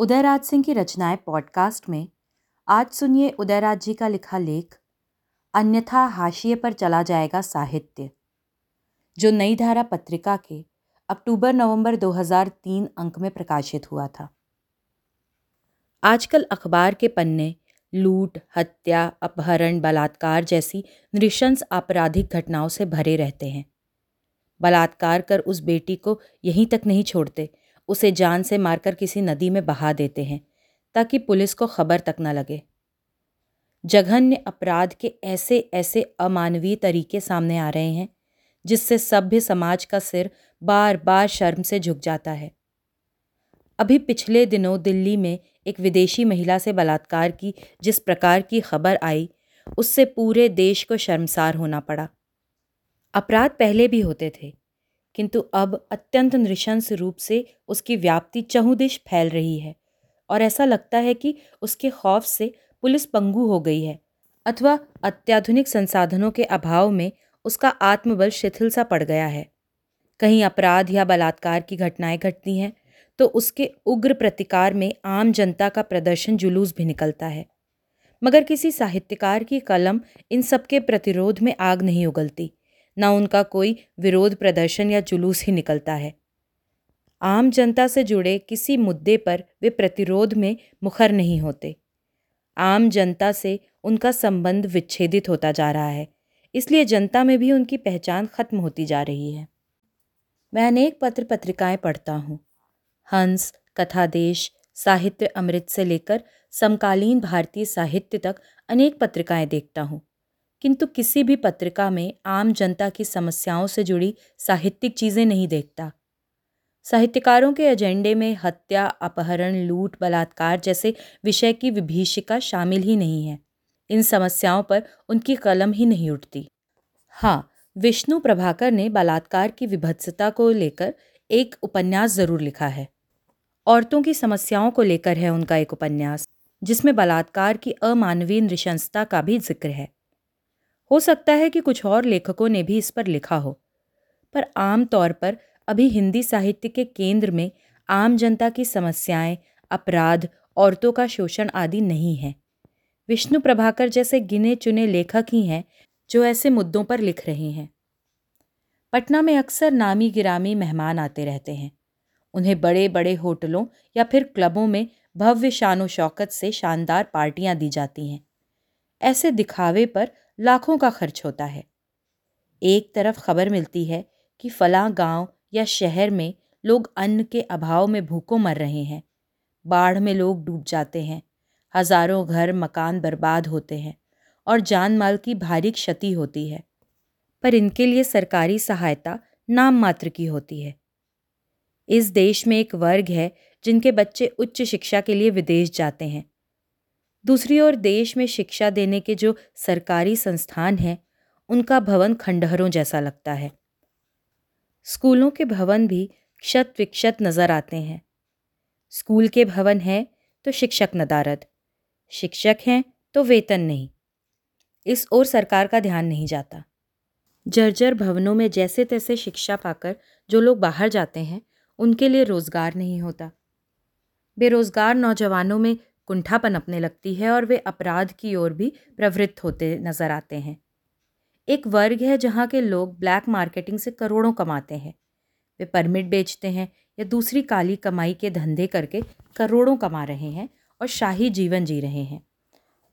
उदयराज सिंह की रचनाएँ पॉडकास्ट में, आज सुनिए उदयराज जी का लिखा लेख, अन्यथा हाशिए पर चला जाएगा साहित्य, जो नई धारा पत्रिका के अक्टूबर नवंबर 2003 अंक में प्रकाशित हुआ था। आजकल अखबार के पन्ने, लूट, हत्या, अपहरण, बलात्कार जैसी नृशंस आपराधिक घटनाओं से भरे रहते हैं। बलात्कार कर उस बेटी को यहीं तक नहीं छोड़ते उसे जान से मारकर किसी नदी में बहा देते हैं, ताकि पुलिस को खबर तक न लगे। जघन्य अपराध के ऐसे ऐसे अमानवीय तरीके सामने आ रहे हैं, जिससे सभ्य समाज का सिर बार बार शर्म से झुक जाता है। अभी पिछले दिनों दिल्ली में एक विदेशी महिला से बलात्कार की जिस प्रकार की खबर आई, उससे पूरे देश को शर्मसार होना पड़ा। अपराध पहले भी होते थे किंतु अब अत्यंत नृशंस रूप से उसकी व्याप्ति चहुदिश फैल रही है और ऐसा लगता है कि उसके खौफ से पुलिस पंगु हो गई है, अथवा अत्याधुनिक संसाधनों के अभाव में उसका आत्मबल शिथिल सा पड़ गया है। कहीं अपराध या बलात्कार की घटनाएँ घटती हैं तो उसके उग्र प्रतिकार में आम जनता का प्रदर्शन जुलूस भी निकलता है। मगर किसी साहित्यकार की कलम इन सब के प्रतिरोध में आग नहीं उगलती। न उनका कोई विरोध, प्रदर्शन या जुलूस ही निकलता है। आम जनता से जुड़े किसी मुद्दे पर वे प्रतिरोध में मुखर नहीं होते। आम जनता से उनका संबंध विच्छेदित होता जा रहा है, इसलिए जनता में भी उनकी पहचान खत्म होती जा रही है। मैं अनेक पत्र पत्रिकाएँ पढ़ता हूँ। हंस, कथादेश, साहित्य अमृत से लेकर समकालीन भारतीय साहित्य तक अनेक पत्रिकाएँ देखता हूँ। किंतु किसी भी पत्रिका में आम जनता की समस्याओं से जुड़ी साहित्यिक चीज़ें नहीं देखता। साहित्यकारों के एजेंडे में हत्या, अपहरण, लूट, बलात्कार जैसे विषय की विभीषिका शामिल ही नहीं है। इन समस्याओं पर उनकी कलम ही नहीं उठती। हाँ विष्णु प्रभाकर ने बलात्कार की विभत्सता को लेकर एक उपन्यास ज़रूर लिखा है। औरतों की समस्याओं को लेकर है उनका एक उपन्यास, जिसमें बलात्कार की अमानवीय नृशंसता का भी ज़िक्र है। हो सकता है कि कुछ और लेखकों ने भी इस पर लिखा हो। पर आम तौर पर अभी हिंदी साहित्य के केंद्र में आम जनता की समस्याएँ, अपराध, औरतों का शोषण आदि नहीं है। विष्णु प्रभाकर जैसे गिने चुने लेखक ही हैं जो ऐसे मुद्दों पर लिख रहे हैं। पटना में अक्सर नामी गिरामी मेहमान आते रहते हैं। उन्हें बड़े बड़े होटलों या फिर क्लबों में भव्य शानो शौकत से शानदार पार्टियाँ दी जाती हैं। ऐसे दिखावे पर लाखों का खर्च होता है। एक तरफ़ खबर मिलती है कि फला गाँव या शहर में लोग अन्न के अभाव में भूखों मर रहे हैं। बाढ़ में लोग डूब जाते हैं। हज़ारों घर मकान बर्बाद होते हैं और जान माल की भारी क्षति होती है। पर इनके लिए सरकारी सहायता नाम मात्र की होती है। इस देश में एक वर्ग है जिनके बच्चे उच्च शिक्षा के लिए विदेश जाते हैं। दूसरी ओर देश में शिक्षा देने के जो सरकारी संस्थान हैं, उनका भवन खंडहरों जैसा लगता है। स्कूलों के भवन भी क्षत विक्षत नज़र आते हैं। स्कूल के भवन हैं तो शिक्षक नदारद। शिक्षक हैं तो वेतन नहीं। इस ओर सरकार का ध्यान नहीं जाता। जर्जर भवनों में जैसे तैसे शिक्षा पाकर जो लोग बाहर जाते हैं, उनके लिए रोज़गार नहीं होता। बेरोज़गार नौजवानों में कुंठा पनपने लगती है और वे अपराध की ओर भी प्रवृत्त होते नज़र आते हैं। एक वर्ग है जहाँ के लोग ब्लैक मार्केटिंग से करोड़ों कमाते हैं। वे परमिट बेचते हैं या दूसरी काली कमाई के धंधे करके करोड़ों कमा रहे हैं और शाही जीवन जी रहे हैं।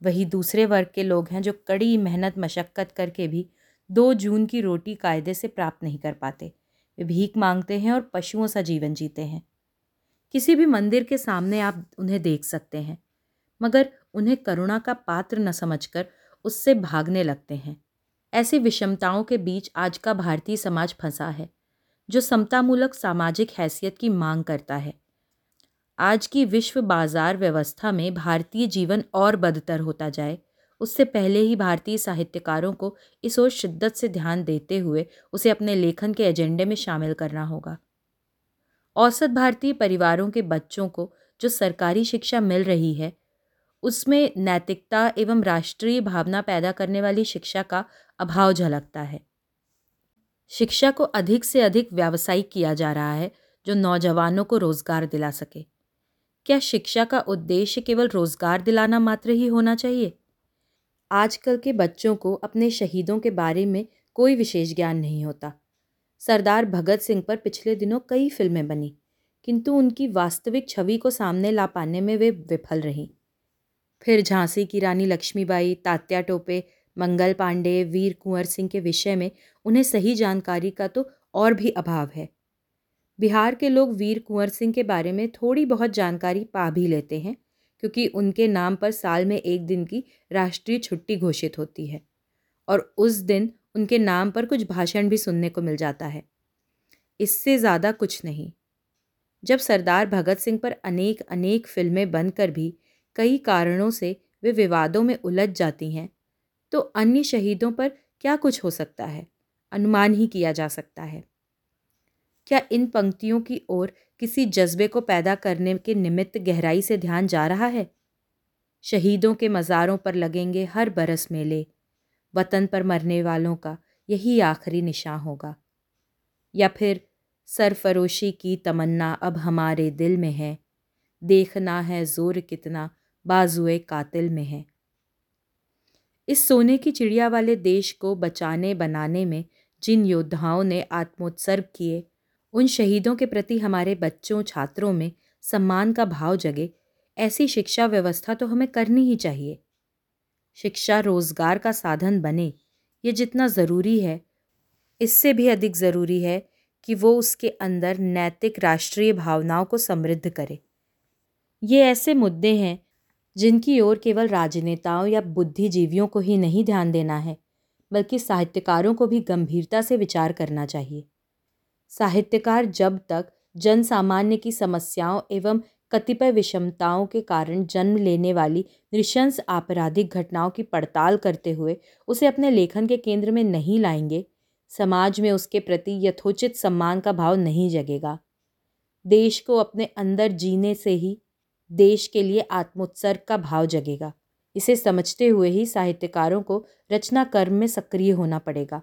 वही दूसरे वर्ग के लोग हैं जो कड़ी मेहनत, मशक्क़त करके भी दो जून की रोटी कायदे से प्राप्त नहीं कर पाते। वे भीख मांगते हैं और पशुओं सा जीवन जीते हैं। किसी भी मंदिर के सामने आप उन्हें देख सकते हैं। मगर उन्हें करुणा का पात्र न समझकर उससे भागने लगते हैं। ऐसी विषमताओं के बीच आज का भारतीय समाज फंसा है, जो समतामूलक सामाजिक हैसियत की मांग करता है। आज की विश्व बाज़ार व्यवस्था में भारतीय जीवन और बदतर होता जाए, उससे पहले ही भारतीय साहित्यकारों को इस ओर शिद्दत से ध्यान देते हुए उसे अपने लेखन के एजेंडे में शामिल करना होगा। औसत भारतीय परिवारों के बच्चों को जो सरकारी शिक्षा मिल रही है उसमें नैतिकता एवं राष्ट्रीय भावना पैदा करने वाली शिक्षा का अभाव झलकता है। शिक्षा को अधिक से अधिक व्यावसायिक किया जा रहा है, जो नौजवानों को रोज़गार दिला सके। क्या शिक्षा का उद्देश्य केवल रोज़गार दिलाना मात्र ही होना चाहिए? आजकल के बच्चों को अपने शहीदों के बारे में कोई विशेष ज्ञान नहीं होता। सरदार भगत सिंह पर पिछले दिनों कई फ़िल्में बनी, किंतु उनकी वास्तविक छवि को सामने ला पाने में वे विफल रहीं। फिर झांसी की रानी लक्ष्मीबाई, तात्या टोपे, मंगल पांडे, वीर कुंवर सिंह के विषय में उन्हें सही जानकारी का तो और भी अभाव है। बिहार के लोग वीर कुंवर सिंह के बारे में थोड़ी बहुत जानकारी पा भी लेते हैं, क्योंकि उनके नाम पर साल में एक दिन की राष्ट्रीय छुट्टी घोषित होती है और उस दिन उनके नाम पर कुछ भाषण भी सुनने को मिल जाता है। इससे ज़्यादा कुछ नहीं। जब सरदार भगत सिंह पर अनेक अनेक फ़िल्में बनकर भी कई कारणों से वे विवादों में उलझ जाती हैं। तो अन्य शहीदों पर क्या कुछ हो सकता है? अनुमान ही किया जा सकता है। क्या इन पंक्तियों की ओर किसी जज्बे को पैदा करने के निमित्त गहराई से ध्यान जा रहा है? शहीदों के मज़ारों पर लगेंगे हर बरस मेले। वतन पर मरने वालों का यही आखिरी निशान होगा। या फिर, सरफरोशी की तमन्ना अब हमारे दिल में है। देखना है ज़ोर कितना बाजुए कातिल में है। इस सोने की चिड़िया वाले देश को बचाने बनाने में जिन योद्धाओं ने आत्मोत्सर्ग किए, उन शहीदों के प्रति हमारे बच्चों, छात्रों में सम्मान का भाव जगे, ऐसी शिक्षा व्यवस्था तो हमें करनी ही चाहिए। शिक्षा रोज़गार का साधन बने, ये जितना ज़रूरी है, इससे भी अधिक ज़रूरी है कि वो उसके अंदर नैतिक राष्ट्रीय भावनाओं को समृद्ध करे। ये ऐसे मुद्दे हैं जिनकी ओर केवल राजनेताओं या बुद्धिजीवियों को ही नहीं ध्यान देना है, बल्कि साहित्यकारों को भी गंभीरता से विचार करना चाहिए। साहित्यकार जब तक जन सामान्य की समस्याओं एवं कतिपय विषमताओं के कारण जन्म लेने वाली नृशंस आपराधिक घटनाओं की पड़ताल करते हुए उसे अपने लेखन के केंद्र में नहीं लाएँगे, समाज में उसके प्रति यथोचित सम्मान का भाव नहीं जगेगा। देश को अपने अंदर जीने से ही देश के लिए आत्मोत्सर्ग का भाव जगेगा। इसे समझते हुए ही साहित्यकारों को रचना कर्म में सक्रिय होना पड़ेगा।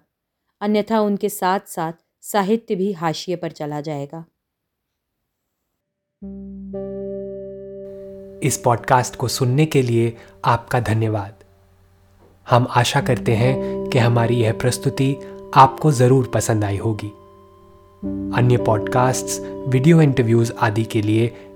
अन्यथा उनके साथ साथ साहित्य भी हाशिए पर चला जाएगा। इस पॉडकास्ट को सुनने के लिए आपका धन्यवाद। हम आशा करते हैं कि हमारी यह प्रस्तुति आपको ज़रूर पसंद आई होगी। अन्य पॉडकास्ट्स, वीडियो इंटरव्यूज़ आदि के लिए